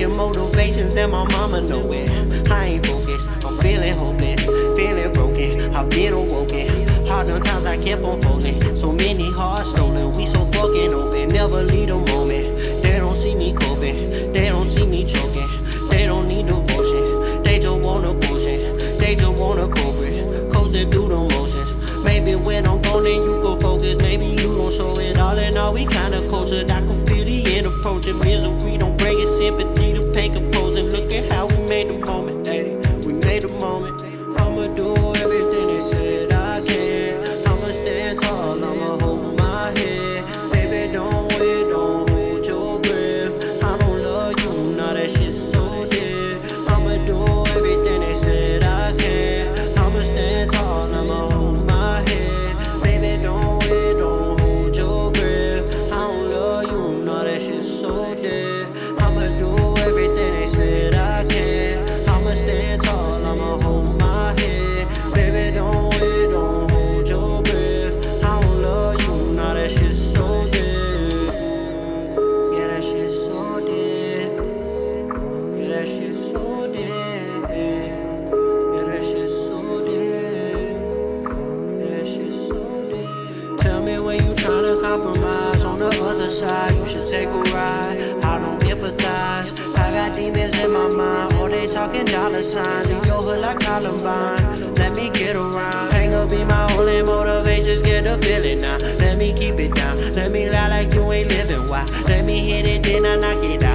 lacking motivations and my mama know it. I ain't focused, I'm feeling hopeless, feeling broken. I've been awoken. Hard times I kept on folding. So many hearts stolen. We so fucking open, never leave a moment. They don't see me coping, they don't see me choking. They don't need devotion, they just want a potion. They just want a culprit, coasting through the motions. Maybe when I'm gone, then you go focus. Maybe you don't show it all in all. We kinda cultured. I can the moment. I'ma do you should take a ride. I don't empathize. I got demons in my mind. All they talking dollar sign. Leave your hood like Columbine. Let me get around. Hang up be my only motivation. Just get the feeling now. Let me keep it down. Let me lie like you ain't living. Why? Let me hit it, then I knock it out.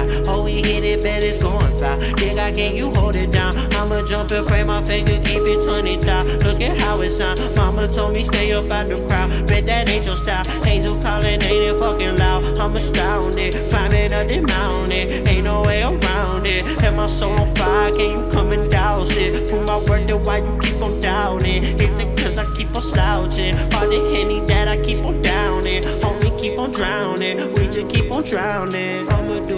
Bet it's going foul. Nigga, can you hold it down? I'ma jump and pray my finger, keep it 20 down. Look at how it sound. Mama told me stay up out the crowd. Bet that ain't your style. Angels calling, ain't it fucking loud? I'm astounded. Climbing up the mountain, ain't no way around it. And my soul on fire, can you come and douse it? Put my word to why you keep on doubting. Is it cause I keep on slouching? All the henny that I keep on downing. Homie, keep on drowning. We just keep on drowning. I'ma do